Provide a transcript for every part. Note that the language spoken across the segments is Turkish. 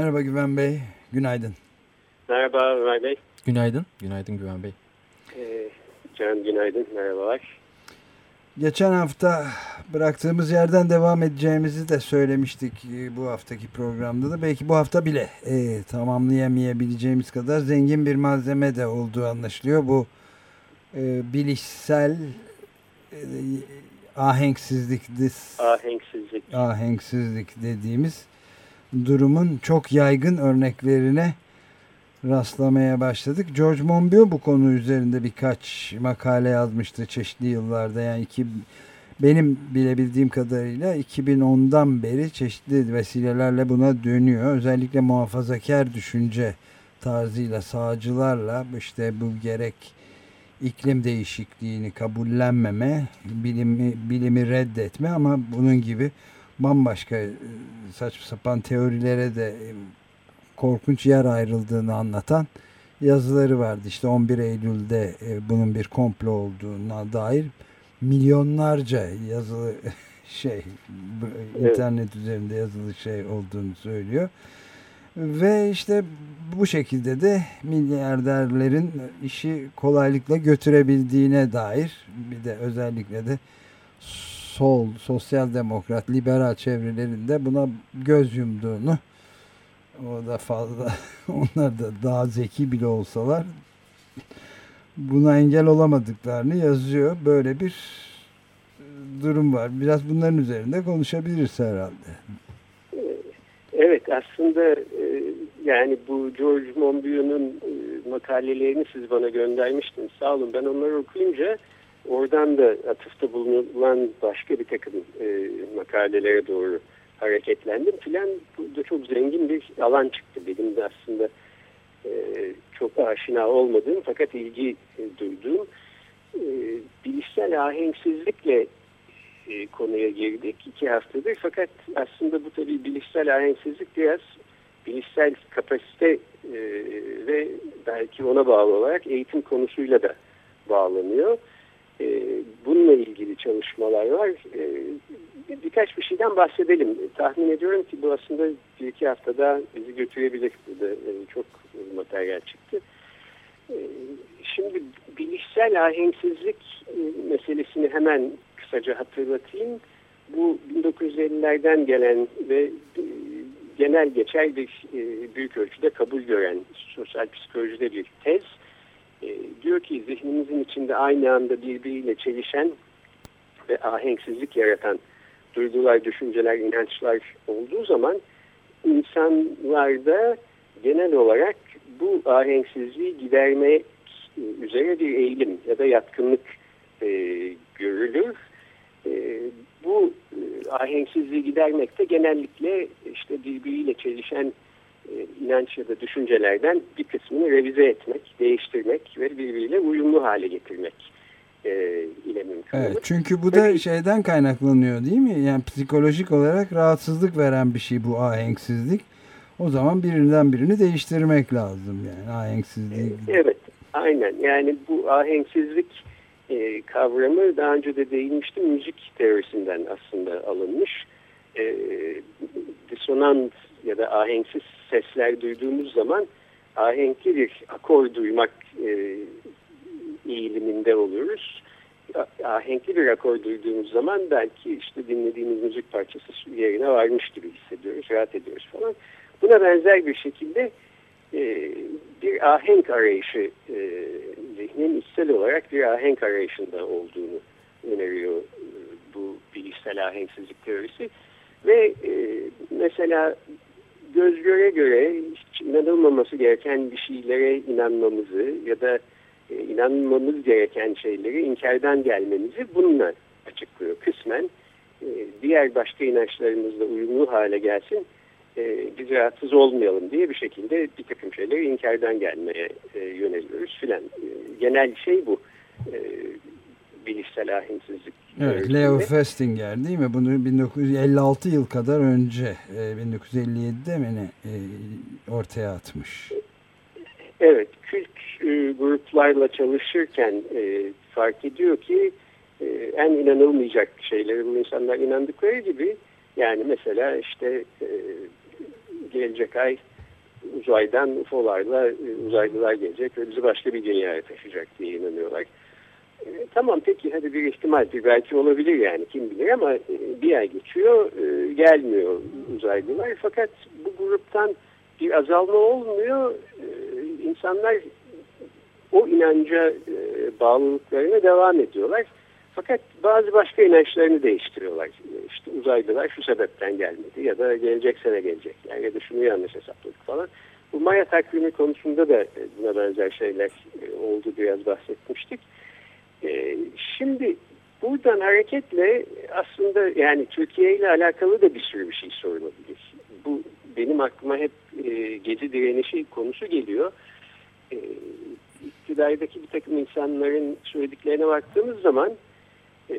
Merhaba Güven Bey, günaydın. Merhaba Ömer Bey. Günaydın. Günaydın Güven Bey. Ee, Can günaydın, merhabalar. Geçen hafta bıraktığımız yerden devam edeceğimizi de söylemiştik e, bu haftaki programda da. Belki bu hafta bile e, tamamlayamayabileceğimiz kadar zengin bir malzeme de olduğu anlaşılıyor. Bu e, bilişsel e, ahenksizlik, dis, Ahenksizlik. ahenksizlik dediğimiz durumun çok yaygın örneklerine rastlamaya başladık. George Monbiot bu konu üzerinde birkaç makale yazmıştı çeşitli yıllarda. Yani iki, benim bilebildiğim kadarıyla 2010'dan beri çeşitli vesilelerle buna dönüyor. Özellikle muhafazakar düşünce tarzıyla, sağcılarla işte bu gerek iklim değişikliğini kabullenmeme, bilimi, bilimi reddetme ama bunun gibi bambaşka e, saçma sapan teorilere de e, korkunç yer ayrıldığını anlatan yazıları vardı. İşte 11 Eylül'de e, bunun bir komplo olduğuna dair milyonlarca yazılı şey Evet. internet üzerinde yazılı şey olduğunu söylüyor. Ve işte bu şekilde de milyarderlerin işi kolaylıkla götürebildiğine dair bir de özellikle de sol, sosyal demokrat, liberal çevrelerinde buna göz yumduğunu o da fazla onlar da daha zeki bile olsalar buna engel olamadıklarını yazıyor. Böyle bir durum var. Biraz bunların üzerinde konuşabiliriz herhalde. Evet aslında e, yani bu George Monbiot'un e, makalelerini siz bana göndermiştiniz. Sağ olun ben onları okuyunca oradan da atıfta bulunan başka bir takım e, makalelere doğru hareketlendim filan. Burada çok zengin bir alan çıktı. Benim de aslında e, çok aşina olmadığım fakat ilgi e, duyduğum e, bilişsel ahenksizlikle e, konuya girdik iki haftadır. Fakat aslında bu tabii bilişsel ahenksizlik biraz bilişsel kapasite e, ve belki ona bağlı olarak eğitim konusuyla da bağlanıyor. E, bununla ilgili çalışmalar var. E, birkaç bir şeyden bahsedelim. Tahmin ediyorum ki bu aslında bir iki haftada bizi götürebilir. Burada e, çok materyal çıktı. E, şimdi bilişsel ahenksizlik meselesini hemen kısaca hatırlatayım. Bu 1950'lerden gelen ve genel geçer bir büyük ölçüde kabul gören sosyal psikolojide bir tez. E, diyor ki zihnimizin içinde aynı anda birbiriyle çelişen ve ahenksizlik yaratan duygular, düşünceler, inançlar olduğu zaman insanlarda genel olarak bu ahenksizliği gidermek üzere bir eğilim ya da yatkınlık e, görülür. E, bu e, ahenksizliği gidermekte genellikle işte birbiriyle çelişen inanç ya da düşüncelerden bir kısmını revize etmek, değiştirmek ve birbiriyle uyumlu hale getirmek e, ile mümkün Evet, olur. çünkü bu da şeyden kaynaklanıyor değil mi? Yani psikolojik olarak rahatsızlık veren bir şey bu ahenksizlik. O zaman birinden birini değiştirmek lazım yani ahenksizliği. Evet, aynen. Yani bu ahenksizlik e, kavramı daha önce de değinmiştim. Müzik teorisinden aslında alınmış. E, disonant ya da ahenksiz sesler duyduğumuz zaman ahenkli bir akor duymak e, eğiliminde oluyoruz. Ahenkli bir akor duyduğumuz zaman belki işte dinlediğimiz müzik parçası yerine varmış gibi hissediyoruz, rahat ediyoruz falan. Buna benzer bir şekilde e, bir ahenk arayışı e, zihnin içsel olarak bir ahenk arayışında olduğunu öneriyor e, bu bilişsel ahenksizlik teorisi. Ve e, mesela göz göre göre hiç inanılmaması gereken bir şeylere inanmamızı ya da e, inanmamız gereken şeyleri inkardan gelmemizi bununla açıklıyor kısmen. E, diğer başka inançlarımızla uyumlu hale gelsin e, biz rahatsız olmayalım diye bir şekilde bir takım şeyleri inkardan gelmeye yöneliyoruz filan. Genel şey bu. Bilişsel ahinsizlik. Evet, öğretimi. Leo Festinger değil mi? Bunu 1956 yıl kadar önce, e, 1957'de mi ne e, ortaya atmış. Evet, kült e, gruplarla çalışırken e, fark ediyor ki e, en inanılmayacak şeyleri bu insanlar inandıkları gibi yani mesela işte e, gelecek ay uzaydan UFO'larla e, uzaylılar gelecek ve bizi başka bir dünyaya taşıyacak diye inanıyorlar. E, tamam peki hadi bir ihtimaldir belki olabilir yani kim bilir ama e, bir ay geçiyor e, gelmiyor uzaylılar fakat bu gruptan bir azalma olmuyor. E, insanlar o inanca e, bağlılıklarına devam ediyorlar. Fakat bazı başka inançlarını değiştiriyorlar. E, İşte uzaylılar şu sebepten gelmedi ya da gelecek sene gelecekler ya da şunu yanlış hesapladık falan. Bu Maya takvimi konusunda da e, buna benzer şeyler e, oldu biraz bahsetmiştik. E, Şimdi buradan hareketle aslında yani Türkiye ile alakalı da bir sürü bir şey sorulabilir. Bu benim aklıma hep e, gezi direnişi konusu geliyor. E, iktidardaki bir takım insanların söylediklerine baktığımız zaman e,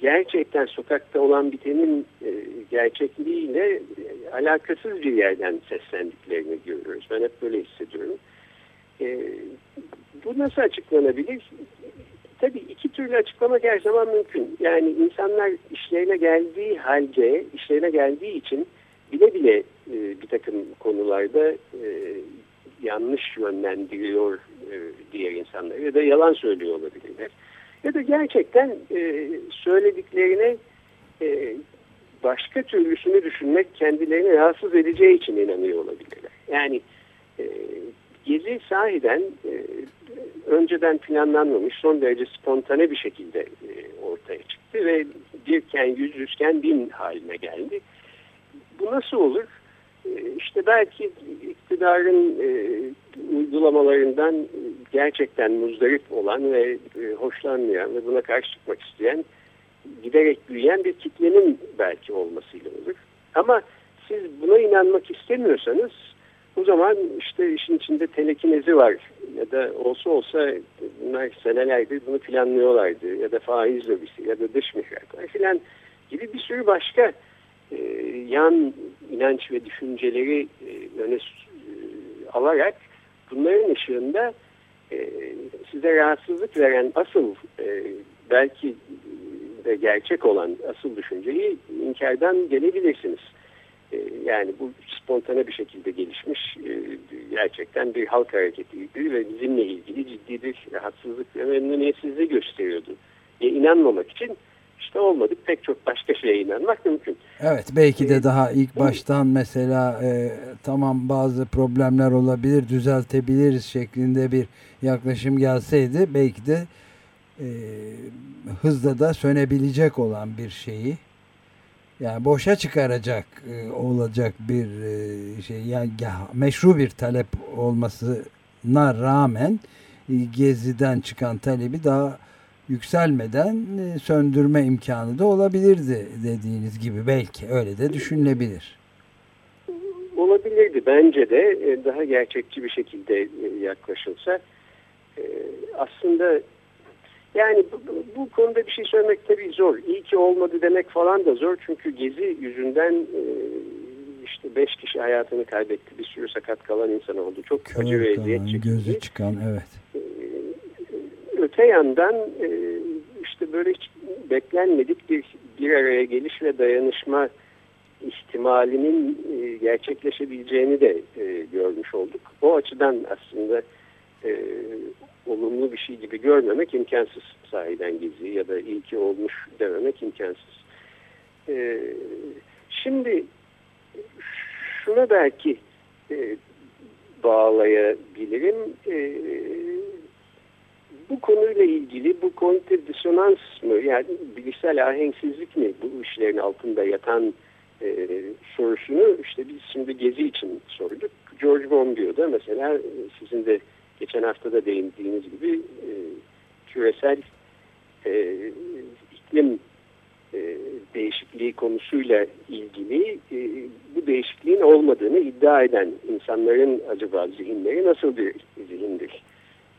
gerçekten sokakta olan bitenin e, gerçekliğiyle e, alakasız bir yerden seslendiklerini görüyoruz. Ben hep böyle hissediyorum. E, bu nasıl açıklanabilir? Tabii iki türlü açıklamak her zaman mümkün. Yani insanlar işlerine geldiği halde, işlerine geldiği için bile bile e, bir takım konularda e, yanlış yönlendiriyor e, diğer insanları ya da yalan söylüyor olabilirler. Ya da gerçekten e, söylediklerine e, başka türlüsünü düşünmek kendilerini rahatsız edeceği için inanıyor olabilirler. Yani e, gezi sahiden e, önceden planlanmamış son derece spontane bir şekilde e, ortaya çıktı ve birken yüz yüzken bin haline geldi. Bu nasıl olur? E, işte belki iktidarın e, uygulamalarından gerçekten muzdarip olan ve e, hoşlanmayan ve buna karşı çıkmak isteyen giderek büyüyen bir kitlenin belki olmasıyla olur. Ama siz buna inanmak istemiyorsanız o zaman işte işin içinde telekinezi var ya da olsa olsa bunlar senelerdir bunu planlıyorlardı ya da faiz lobisi ya da dış mihraklar filan gibi bir sürü başka e, yan inanç ve düşünceleri e, öne e, alarak bunların ışığında e, size rahatsızlık veren asıl e, belki de gerçek olan asıl düşünceyi inkardan gelebilirsiniz. E, yani bu spontane bir şekilde gelişmiş e, gerçekten bir halk hareketiydi ve bizimle ilgili ciddi bir rahatsızlık ve memnuniyetsizliği gösteriyordu. E, inanmamak için işte olmadı pek çok başka şeye inanmak mümkün. Evet belki de daha ilk baştan mesela e, tamam bazı problemler olabilir düzeltebiliriz şeklinde bir yaklaşım gelseydi belki de e, hızla da sönebilecek olan bir şeyi yani boşa çıkaracak e, olacak bir e, şey yani meşru bir talep olmasına rağmen e, geziden çıkan talebi daha yükselmeden söndürme imkanı da olabilirdi dediğiniz gibi belki öyle de düşünülebilir. Olabilirdi bence de daha gerçekçi bir şekilde yaklaşılsa. Aslında yani bu, bu konuda bir şey söylemek tabii zor. İyi ki olmadı demek falan da zor. Çünkü gezi yüzünden işte beş kişi hayatını kaybetti. Bir sürü sakat kalan insan oldu. Çok Kör acı ve eziyet çekildi. Gözü çıkan evet öte yandan e, işte böyle hiç beklenmedik bir bir araya geliş ve dayanışma ihtimalinin e, gerçekleşebileceğini de e, görmüş olduk. O açıdan aslında olumlu bir şey gibi görmemek imkansız sahiden gizli ya da iyi ki olmuş dememek imkansız. şimdi şuna belki bağlayabilirim bu konuyla ilgili bu kognitif disonans mı yani bilişsel ahenksizlik mi bu işlerin altında yatan e, sorusunu işte biz şimdi gezi için sorduk. George Monbiot da mesela sizin de geçen hafta da değindiğiniz gibi e, küresel e, iklim e, değişikliği konusuyla ilgili e, bu değişikliğin olmadığını iddia eden insanların acaba zihinleri nasıl bir zihindir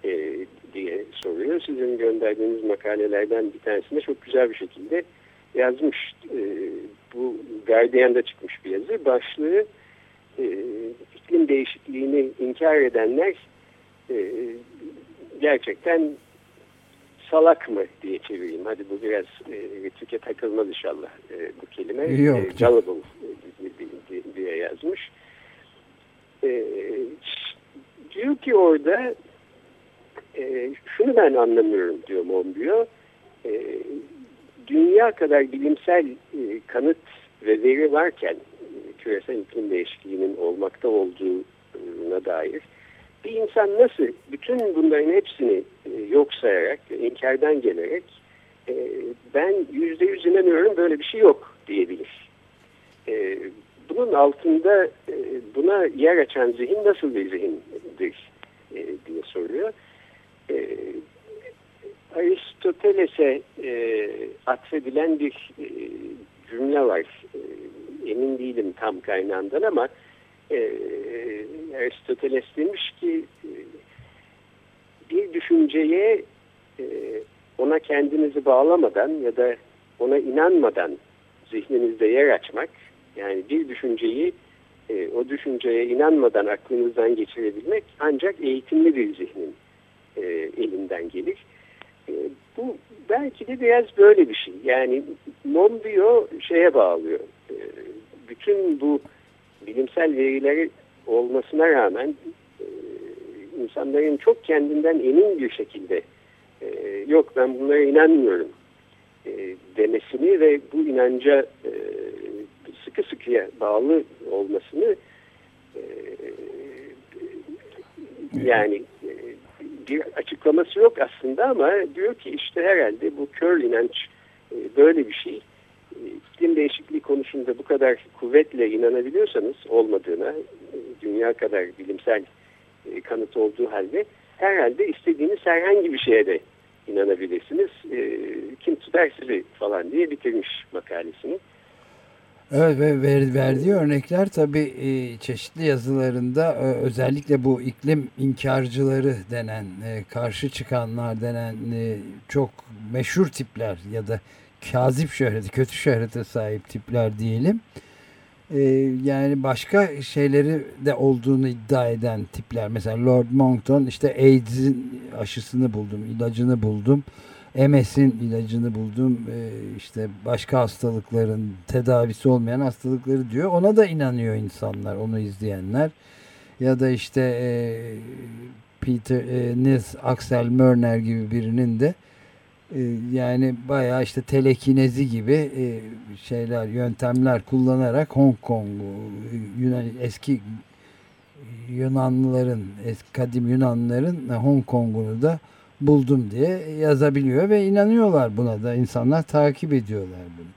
e, diye soruyor. Sizin gönderdiğiniz makalelerden bir tanesinde çok güzel bir şekilde yazmış. E, bu Guardian'da çıkmış bir yazı. Başlığı e, iklim değişikliğini inkar edenler e, gerçekten salak mı diye çevireyim. Hadi bu biraz e, Türkiye takılmaz inşallah e, bu kelime. Yok. E, gullible diye, diye yazmış. E, diyor ki orada e, şunu ben anlamıyorum diyor Monbiot. E, dünya kadar bilimsel e, kanıt ve veri varken e, küresel iklim değişikliğinin olmakta olduğuna dair bir insan nasıl bütün bunların hepsini e, yok sayarak, inkardan gelerek e, ben yüzde yüz inanıyorum böyle bir şey yok diyebilir. E, bunun altında buna yer açan zihin nasıl bir zihindir diye soruyor. Aristoteles'e atfedilen bir cümle var. Emin değilim tam kaynağından ama e, Aristoteles demiş ki e, bir düşünceye e, ona kendinizi bağlamadan ya da ona inanmadan zihninizde yer açmak yani bir düşünceyi e, o düşünceye inanmadan aklınızdan geçirebilmek ancak eğitimli bir zihnin e, elinden gelir. E, bu belki de biraz böyle bir şey. Yani Monbiot şeye bağlıyor. E, bütün bu bilimsel verileri olmasına rağmen e, insanların çok kendinden emin bir şekilde e, yok ben bunlara inanmıyorum e, demesini ve bu inanca sıkı sıkıya bağlı olmasını yani bir açıklaması yok aslında ama diyor ki işte herhalde bu kör inanç böyle bir şey iklim değişikliği konusunda bu kadar kuvvetle inanabiliyorsanız olmadığına e, dünya kadar bilimsel e, kanıt olduğu halde herhalde istediğiniz herhangi bir şeye de inanabilirsiniz. E, kim tutar sizi falan diye bitirmiş makalesini. Evet ve verdiği örnekler tabii çeşitli yazılarında özellikle bu iklim inkarcıları denen, karşı çıkanlar denen çok meşhur tipler ya da kazip şöhreti, kötü şöhrete sahip tipler diyelim. Ee, yani başka şeyleri de olduğunu iddia eden tipler. Mesela Lord Monckton işte AIDS'in aşısını buldum, ilacını buldum. MS'in ilacını buldum. Ee, işte başka hastalıkların tedavisi olmayan hastalıkları diyor. Ona da inanıyor insanlar, onu izleyenler. Ya da işte e, Peter e, Nils Axel Mörner gibi birinin de yani bayağı işte telekinezi gibi e, şeyler yöntemler kullanarak Hong Kong Yunan eski Yunanlıların eski kadim Yunanlıların Hong Kong'unu da buldum diye yazabiliyor ve inanıyorlar buna da insanlar takip ediyorlar bunu.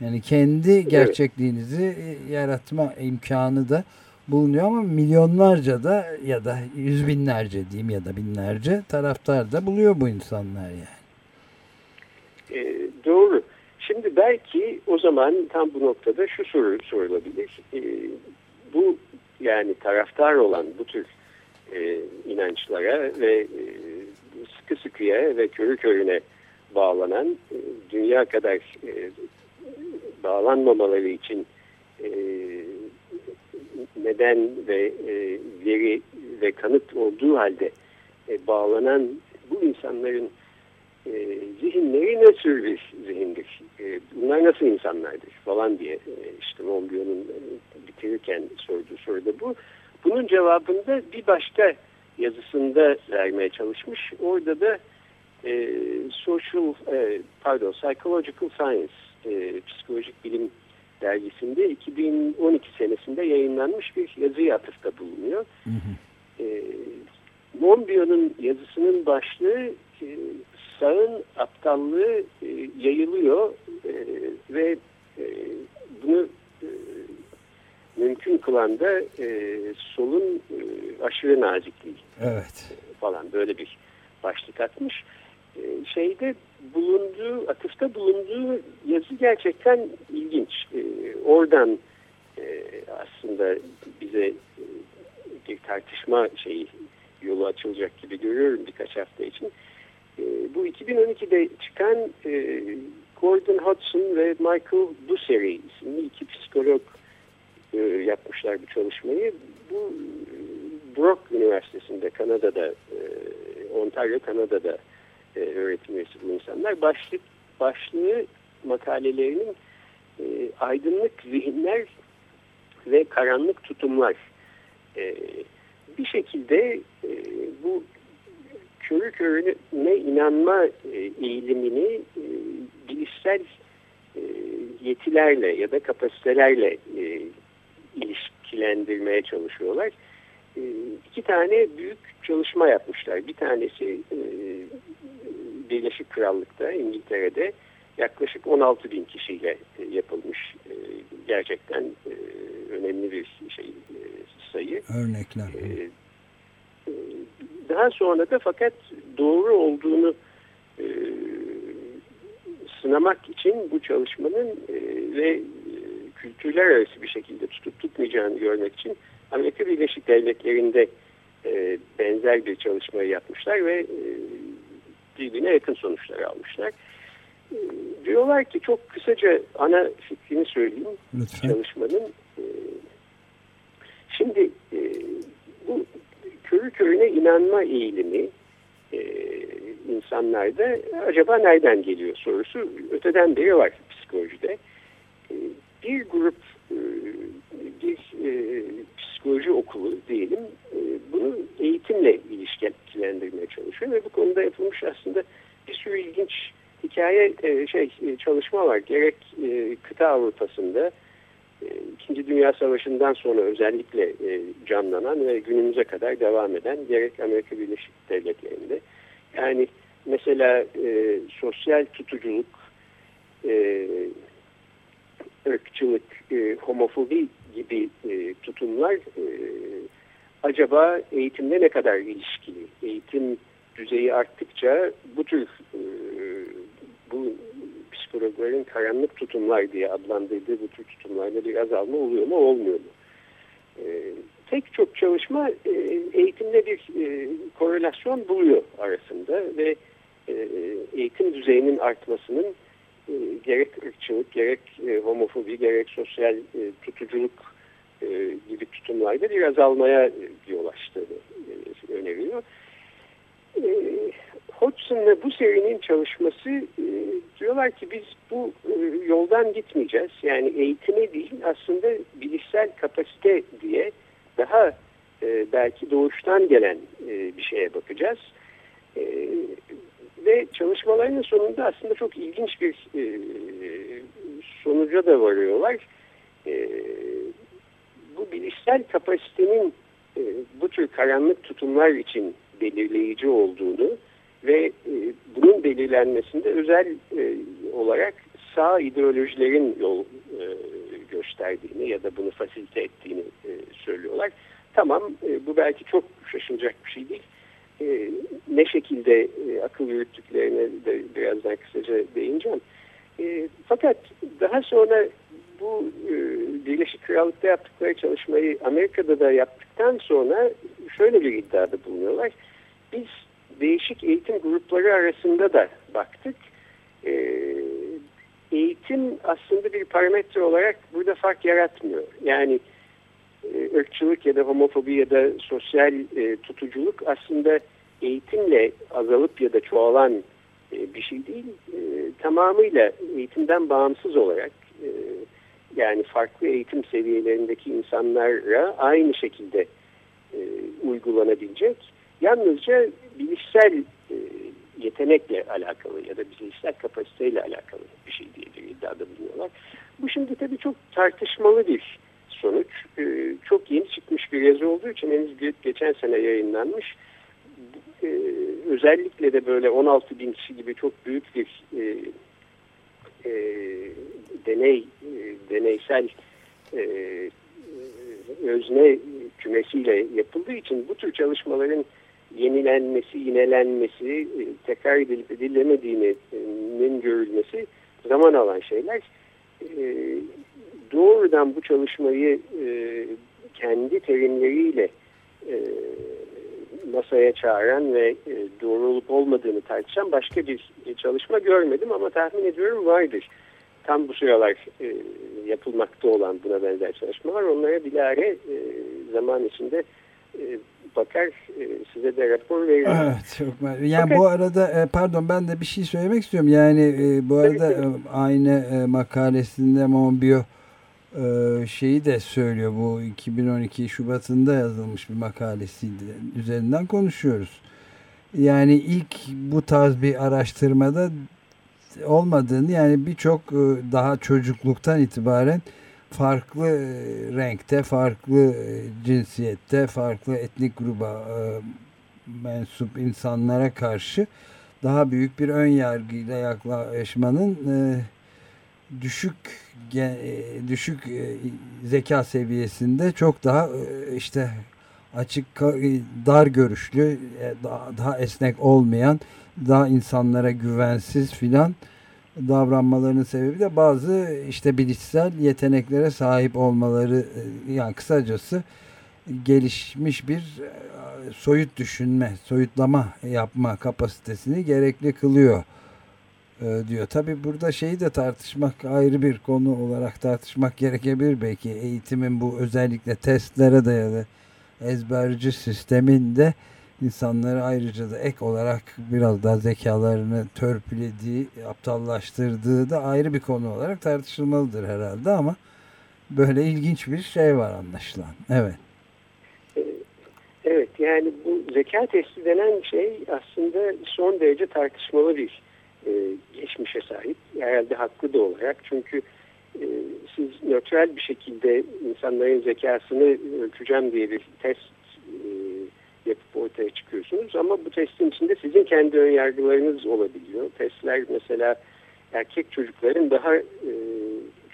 Yani kendi gerçekliğinizi e, yaratma imkanı da bulunuyor ama milyonlarca da ya da yüz binlerce diyeyim ya da binlerce taraftar da buluyor bu insanlar yani. E, doğru. Şimdi belki o zaman tam bu noktada şu soru sorulabilir. E, bu yani taraftar olan bu tür e, inançlara ve e, sıkı sıkıya ve körü körüne bağlanan e, dünya kadar e, bağlanmamaları için e, neden ve e, veri ve kanıt olduğu halde e, bağlanan bu insanların e, zihinleri ne tür bir zihindir? E, bunlar nasıl insanlardır falan diye e, işte Monbiot'un e, bitirirken sorduğu soruda bu. Bunun cevabında bir başka yazısında vermeye çalışmış. Orada da e, social, e, pardon, psychological science, e, psikolojik bilim dergisinde 2012 senesinde yayınlanmış bir yazıya atıfta bulunuyor. Hı hı. E, Monbiot'un yazısının başlığı e, sağın aptallığı e, yayılıyor e, ve e, bunu e, mümkün kılan da e, solun e, aşırı nazikliği evet. falan böyle bir başlık atmış. E, şeyde bulunduğu, atıfta bulunduğu yazı gerçekten ilginç. E, oradan e, aslında bize e, bir tartışma şeyi yolu açılacak gibi görüyorum birkaç hafta için. E, bu 2012'de çıkan e, Gordon Hudson ve Michael Buseri isimli iki psikolog e, yapmışlar bu çalışmayı. Bu e, Brock Üniversitesi'nde Kanada'da, e, Ontario Kanada'da e, öğretim üyesi bu insanlar. Başlık, başlığı makalelerinin e, aydınlık zihinler ve karanlık tutumlar. E, bir şekilde e, bu körü körüne inanma e, eğilimini e, bilişsel e, yetilerle ya da kapasitelerle ilişkilendirmeye çalışıyorlar. İki tane büyük çalışma yapmışlar. Bir tanesi Birleşik Krallık'ta, İngiltere'de yaklaşık 16 bin kişiyle yapılmış gerçekten önemli bir şey sayı. Örnekler. Daha sonra da fakat doğru olduğunu sınamak için bu çalışmanın ve kültürler arası bir şekilde tutup tutmayacağını görmek için Amerika Birleşik Devletleri'nde benzer bir çalışmayı yapmışlar ve birbirine yakın sonuçlar almışlar. Ee, diyorlar ki çok kısaca ana fikrini söyleyeyim Lütfen. çalışmanın. Ee, şimdi e, körü körüne inanma eğilimi e, insanlarda acaba nereden geliyor sorusu öteden beri var psikolojide. Ee, bir grup e, bir psikoloji okulu diyelim bunu eğitimle ilişkilendirmeye çalışıyor ve bu konuda yapılmış aslında bir sürü ilginç hikaye e, şey e, çalışma var. Gerek e, kıta Avrupa'sında İkinci Dünya Savaşı'ndan sonra özellikle canlanan ve günümüze kadar devam eden gerek Amerika Birleşik Devletleri'nde yani mesela e, sosyal tutuculuk, e, ırkçılık, e, homofobi gibi e, tutumlar e, acaba eğitimle ne kadar ilişkili? Eğitim düzeyi arttıkça bu tür e, psikologların karanlık tutumlar diye adlandırdığı bu tür tutumlarda bir azalma oluyor mu olmuyor mu? E, pek çok çalışma e, eğitimde bir e, korelasyon buluyor arasında ve e, eğitim düzeyinin artmasının e, gerek ırkçılık, gerek e, homofobi, gerek sosyal e, tutuculuk e, gibi tutumlarda bir azalmaya yol açtığını e, öneriyor. E, Hodgson ve bu serinin çalışması e, diyorlar ki biz bu e, yoldan gitmeyeceğiz. Yani eğitime değil aslında bilişsel kapasite diye daha e, belki doğuştan gelen e, bir şeye bakacağız. E, ve çalışmalarının sonunda aslında çok ilginç bir e, sonuca da varıyorlar. E, bu bilişsel kapasitenin e, bu tür karanlık tutumlar için belirleyici olduğunu ve e, bunun belirlenmesinde özel e, olarak sağ ideolojilerin yol e, gösterdiğini ya da bunu fasilite ettiğini söylüyorlar. Tamam bu belki çok şaşılacak bir şey değil. Ne şekilde akıl yürüttüklerine de birazdan kısaca değineceğim. E, fakat daha sonra bu e, Birleşik Krallık'ta yaptıkları çalışmayı Amerika'da da yaptıktan sonra şöyle bir iddiada bulunuyorlar. Biz değişik eğitim grupları arasında da baktık. E, eğitim aslında bir parametre olarak burada fark yaratmıyor. Yani e, ırkçılık ya da homofobi ya da sosyal e, tutuculuk aslında eğitimle azalıp ya da çoğalan e, bir şey değil. E, tamamıyla eğitimden bağımsız olarak e, yani farklı eğitim seviyelerindeki insanlara aynı şekilde e, uygulanabilecek yalnızca bilişsel e, yetenekle alakalı ya da bilişsel kapasiteyle alakalı bir şey diye bir iddiada bulunuyorlar. Bu şimdi tabii çok tartışmalı bir sonuç. E, çok yeni çıkmış bir yazı olduğu için henüz geçen sene yayınlanmış. E, özellikle de böyle 16 bin kişi gibi çok büyük bir deney, deneysel özne kümesiyle yapıldığı için bu tür çalışmaların yenilenmesi, yinelenmesi, e, tekrar edilip edilemediğinin görülmesi zaman alan şeyler. E, doğrudan bu çalışmayı e, kendi terimleriyle masaya çağıran ve doğru olup olmadığını tartışan başka bir çalışma görmedim ama tahmin ediyorum vardır. Tam bu sıralar yapılmakta olan buna benzer çalışmalar onlara bilare zaman içinde bakar e, size de rapor veririm. Evet çok Yani Fakat, bu arada e, pardon ben de bir şey söylemek istiyorum. Yani e, bu arada aynı makalesinde Monbiot şeyi de söylüyor bu 2012 Şubat'ında yazılmış bir makalesiydi üzerinden konuşuyoruz. Yani ilk bu tarz bir araştırmada olmadığını yani birçok daha çocukluktan itibaren farklı e, renkte, farklı e, cinsiyette, farklı etnik gruba mensup insanlara karşı daha büyük bir ön yargıyla yaklaşmanın düşük e, düşük e, zeka seviyesinde çok daha e, işte açık dar görüşlü daha, daha esnek olmayan daha insanlara güvensiz filan davranmalarının sebebi de bazı işte bilişsel yeteneklere sahip olmaları yani kısacası gelişmiş bir soyut düşünme, soyutlama yapma kapasitesini gerekli kılıyor e, diyor. Tabi burada şeyi de tartışmak ayrı bir konu olarak tartışmak gerekebilir belki. Eğitimin bu özellikle testlere dayalı ezberci sisteminde insanları ayrıca da ek olarak biraz daha zekalarını törpülediği, aptallaştırdığı da ayrı bir konu olarak tartışılmalıdır herhalde ama böyle ilginç bir şey var anlaşılan. Evet. Evet yani bu zeka testi denen şey aslında son derece tartışmalı bir e, geçmişe sahip. Herhalde haklı da olarak. Çünkü e, siz nötral bir şekilde insanların zekasını ölçeceğim diye bir test e, ortaya çıkıyorsunuz. Ama bu testin içinde sizin kendi ön yargılarınız olabiliyor. Testler mesela erkek çocukların daha e,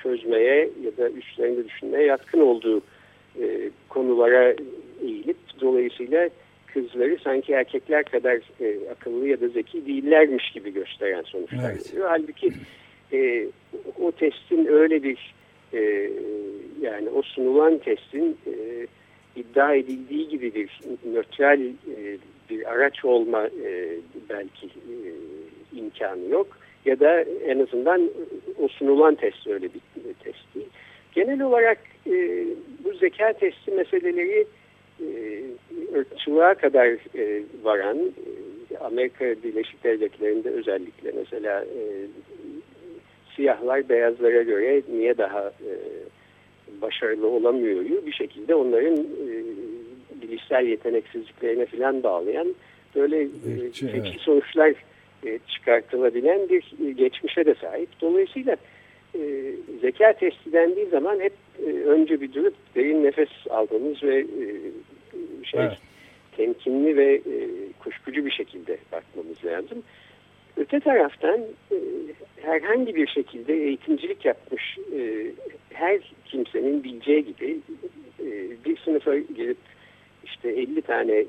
çözmeye ya da üstlerinde düşünmeye yatkın olduğu e, konulara eğilip dolayısıyla kızları sanki erkekler kadar e, akıllı ya da zeki değillermiş gibi gösteren sonuçlar evet. geliyor. Halbuki e, o testin öyle bir e, yani o sunulan testin e, iddia edildiği gibi bir nötral e, bir araç olma e, belki e, imkanı yok. Ya da en azından o sunulan test öyle bir test değil. Genel olarak e, bu zeka testi meseleleri e, ırkçılığa kadar varan Amerika Birleşik Devletleri'nde özellikle mesela siyahlar beyazlara göre niye daha başarılı olamıyor bir şekilde onların bilişsel yeteneksizliklerine falan bağlayan böyle e, evet. sonuçlar e, çıkartılabilen bir e, geçmişe de sahip. Dolayısıyla e, zeka testi dendiği zaman hep e, önce bir durup derin nefes aldığımız ve e, şey evet. temkinli ve e, kuşkucu bir şekilde bakmamız lazım. Öte taraftan e, herhangi bir şekilde eğitimcilik yapmış e, her kimsenin bileceği gibi e, bir sınıfa girip işte 50 tane e,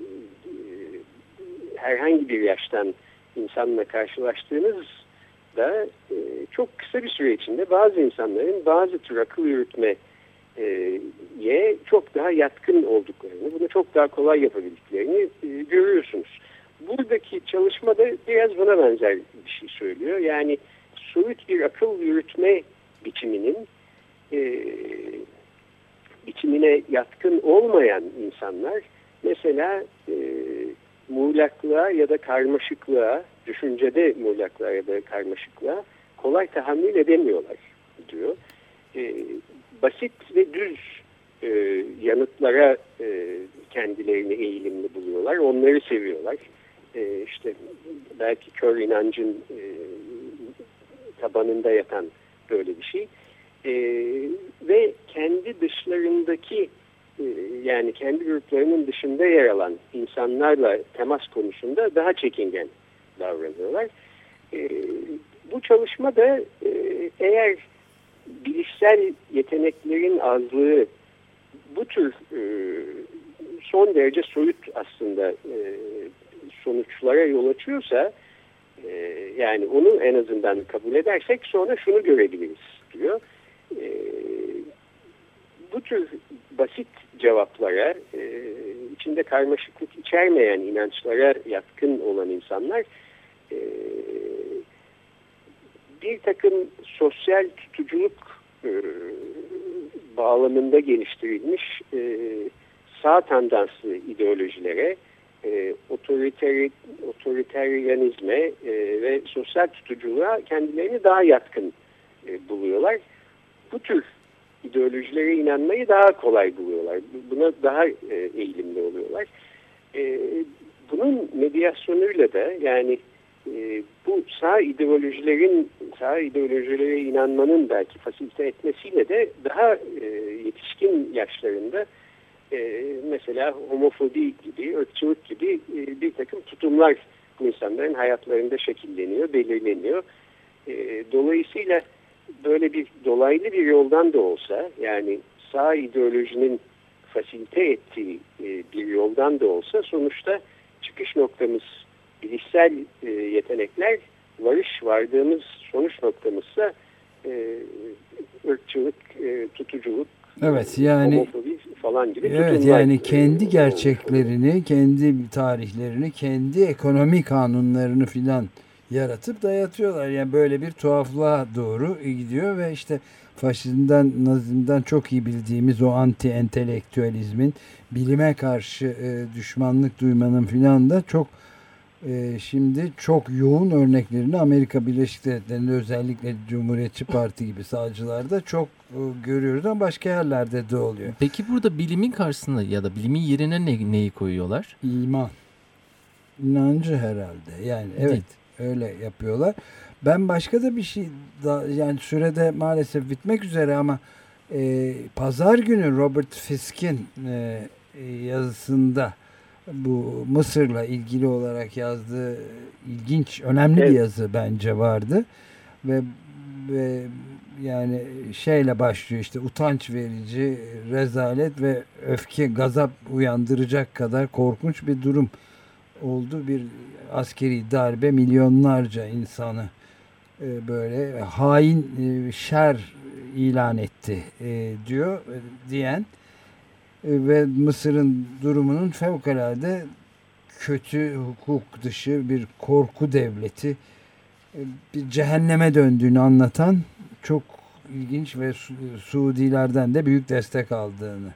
herhangi bir yaştan insanla karşılaştığınız da e, çok kısa bir süre içinde bazı insanların bazı tür akıl yürütme ye çok daha yatkın olduklarını, bunu çok daha kolay yapabildiklerini e, görüyorsunuz. Buradaki çalışma da biraz buna benzer bir şey söylüyor. Yani soyut bir akıl yürütme biçiminin e, biçimine yatkın olmayan insanlar mesela e, muğlaklığa ya da karmaşıklığa, düşüncede muğlaklığa ya da karmaşıklığa kolay tahammül edemiyorlar diyor. E, basit ve düz e, yanıtlara e, kendilerini eğilimli buluyorlar. Onları seviyorlar. E, işte belki kör inancın e, tabanında yatan böyle bir şey. E, ve kendi dışlarındaki e, yani kendi gruplarının dışında yer alan insanlarla temas konusunda daha çekingen davranıyorlar. E, bu çalışma da e, eğer bilişsel yeteneklerin azlığı bu tür e, son derece soyut aslında e, sonuçlara yol açıyorsa e, yani onu en azından kabul edersek sonra şunu görebiliriz diyor. Tür basit cevaplara, e, içinde karmaşıklık içermeyen inançlara yatkın olan insanlar e, bir takım sosyal tutuculuk e, bağlamında geliştirilmiş e, sağ tandanslı ideolojilere, e, otoriter, otoriteryanizme e, ve sosyal tutuculuğa kendilerini daha yatkın e, buluyorlar. Bu tür ideolojilere inanmayı daha kolay buluyorlar. Buna daha e, eğilimli oluyorlar. E, bunun medyasyonuyla da yani e, bu sağ ideolojilerin sağ ideolojilere inanmanın belki fasilite etmesiyle de daha yetişkin yaşlarında mesela homofobi gibi, ırkçılık gibi bir takım tutumlar insanların hayatlarında şekilleniyor, belirleniyor. E, dolayısıyla böyle bir dolaylı bir yoldan da olsa yani sağ ideolojinin fasilite ettiği e, bir yoldan da olsa sonuçta çıkış noktamız bilişsel e, yetenekler varış vardığımız sonuç noktamızsa e, ırkçılık, e, tutuculuk, Evet yani falan gibi Evet yani e, kendi gerçeklerini, kendi tarihlerini, kendi ekonomi kanunlarını filan yaratıp dayatıyorlar. Yani böyle bir tuhaflığa doğru gidiyor ve işte faşizmden, nazizmden çok iyi bildiğimiz o anti entelektüelizmin bilime karşı e, düşmanlık duymanın filan da çok e, şimdi çok yoğun örneklerini Amerika Birleşik Devletleri'nde özellikle Cumhuriyetçi Parti gibi sağcılarda çok e, görüyoruz ama başka yerlerde de oluyor. Peki burada bilimin karşısında ya da bilimin yerine ne, neyi koyuyorlar? İman. İnancı herhalde. Yani evet Değil. Öyle yapıyorlar. Ben başka da bir şey da, yani sürede maalesef bitmek üzere ama e, pazar günü Robert Fisk'in e, yazısında bu Mısır'la ilgili olarak yazdığı ilginç, önemli Evet. bir yazı bence vardı. Ve, ve yani şeyle başlıyor işte utanç verici, rezalet ve öfke, gazap uyandıracak kadar korkunç bir durum oldu. Bir askeri darbe milyonlarca insanı e, böyle hain e, şer ilan etti e, diyor diyen ve Mısır'ın durumunun fevkalade kötü hukuk dışı bir korku devleti bir cehenneme döndüğünü anlatan çok ilginç ve Su- Suudilerden de büyük destek aldığını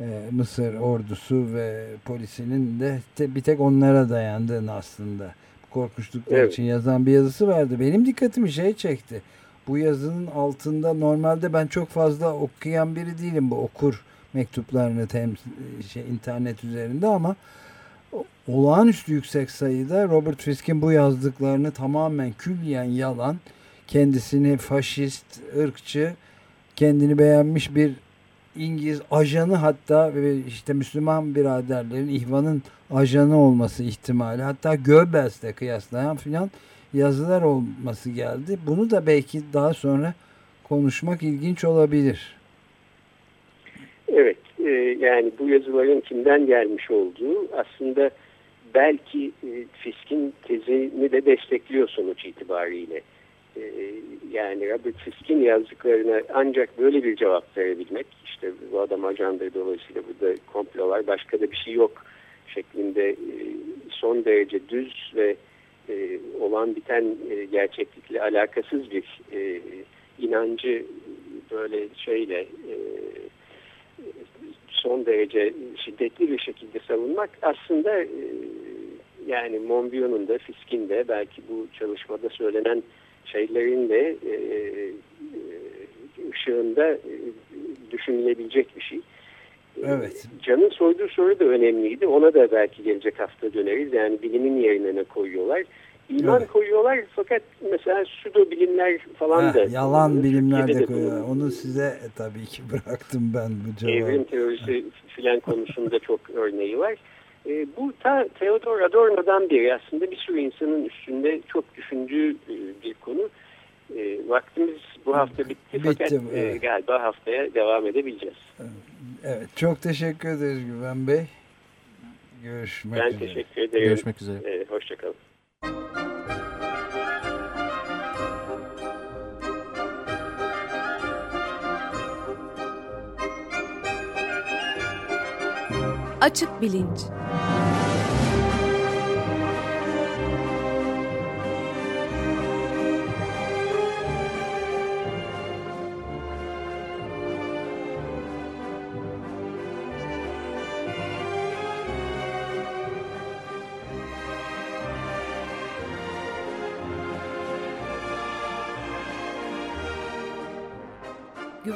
e, Mısır ordusu ve polisinin de te- bir tek onlara dayandığını aslında korkunçluklar Evet. için yazan bir yazısı vardı. Benim dikkatimi şey çekti. Bu yazının altında normalde ben çok fazla okuyan biri değilim bu okur mektuplarını tem- şey internet üzerinde ama olağanüstü yüksek sayıda Robert Fisk'in bu yazdıklarını tamamen külliyen yalan, kendisini faşist, ırkçı, kendini beğenmiş bir İngiliz ajanı hatta işte Müslüman biraderlerin ihvanın ajanı olması ihtimali hatta Goebbels'le kıyaslayan filan yazılar olması geldi. Bunu da belki daha sonra konuşmak ilginç olabilir. Evet, e, yani bu yazıların kimden gelmiş olduğu aslında belki e, Fisk'in tezini de destekliyor sonuç itibariyle. E, yani Robert Fisk'in yazdıklarına ancak böyle bir cevap verebilmek, işte bu adam ajandır dolayısıyla burada komplo var, başka da bir şey yok şeklinde e, son derece düz ve e, olan biten gerçeklikle alakasız bir inancı böyle şeyle son derece şiddetli bir şekilde savunmak aslında yani Monbiot'un da Fisk'in de belki bu çalışmada söylenen şeylerin de e, e, ışığında e, düşünülebilecek bir şey. Evet. Can'ın sorduğu soru da önemliydi. Ona da belki gelecek hafta döneriz. Yani bilimin yerine ne koyuyorlar? İman Evet. koyuyorlar fakat mesela pseudo bilimler falan Heh, da. yalan bilimler de Türkiye'de koyuyor. bulunuyor. Onu size tabii ki bıraktım ben bu Evrim cevabı. teorisi filan konusunda çok örneği var. E, bu ta Theodor Adorno'dan beri aslında bir sürü insanın üstünde çok düşündüğü e, bir konu. E, vaktimiz bu hafta bitti, Bitti, fakat e, evet. galiba haftaya devam edebileceğiz. Evet, çok teşekkür ederiz Güven Bey. Görüşmek Ben üzere. teşekkür ederim. Görüşmek üzere. Ee, hoşçakalın. Açık Bilinç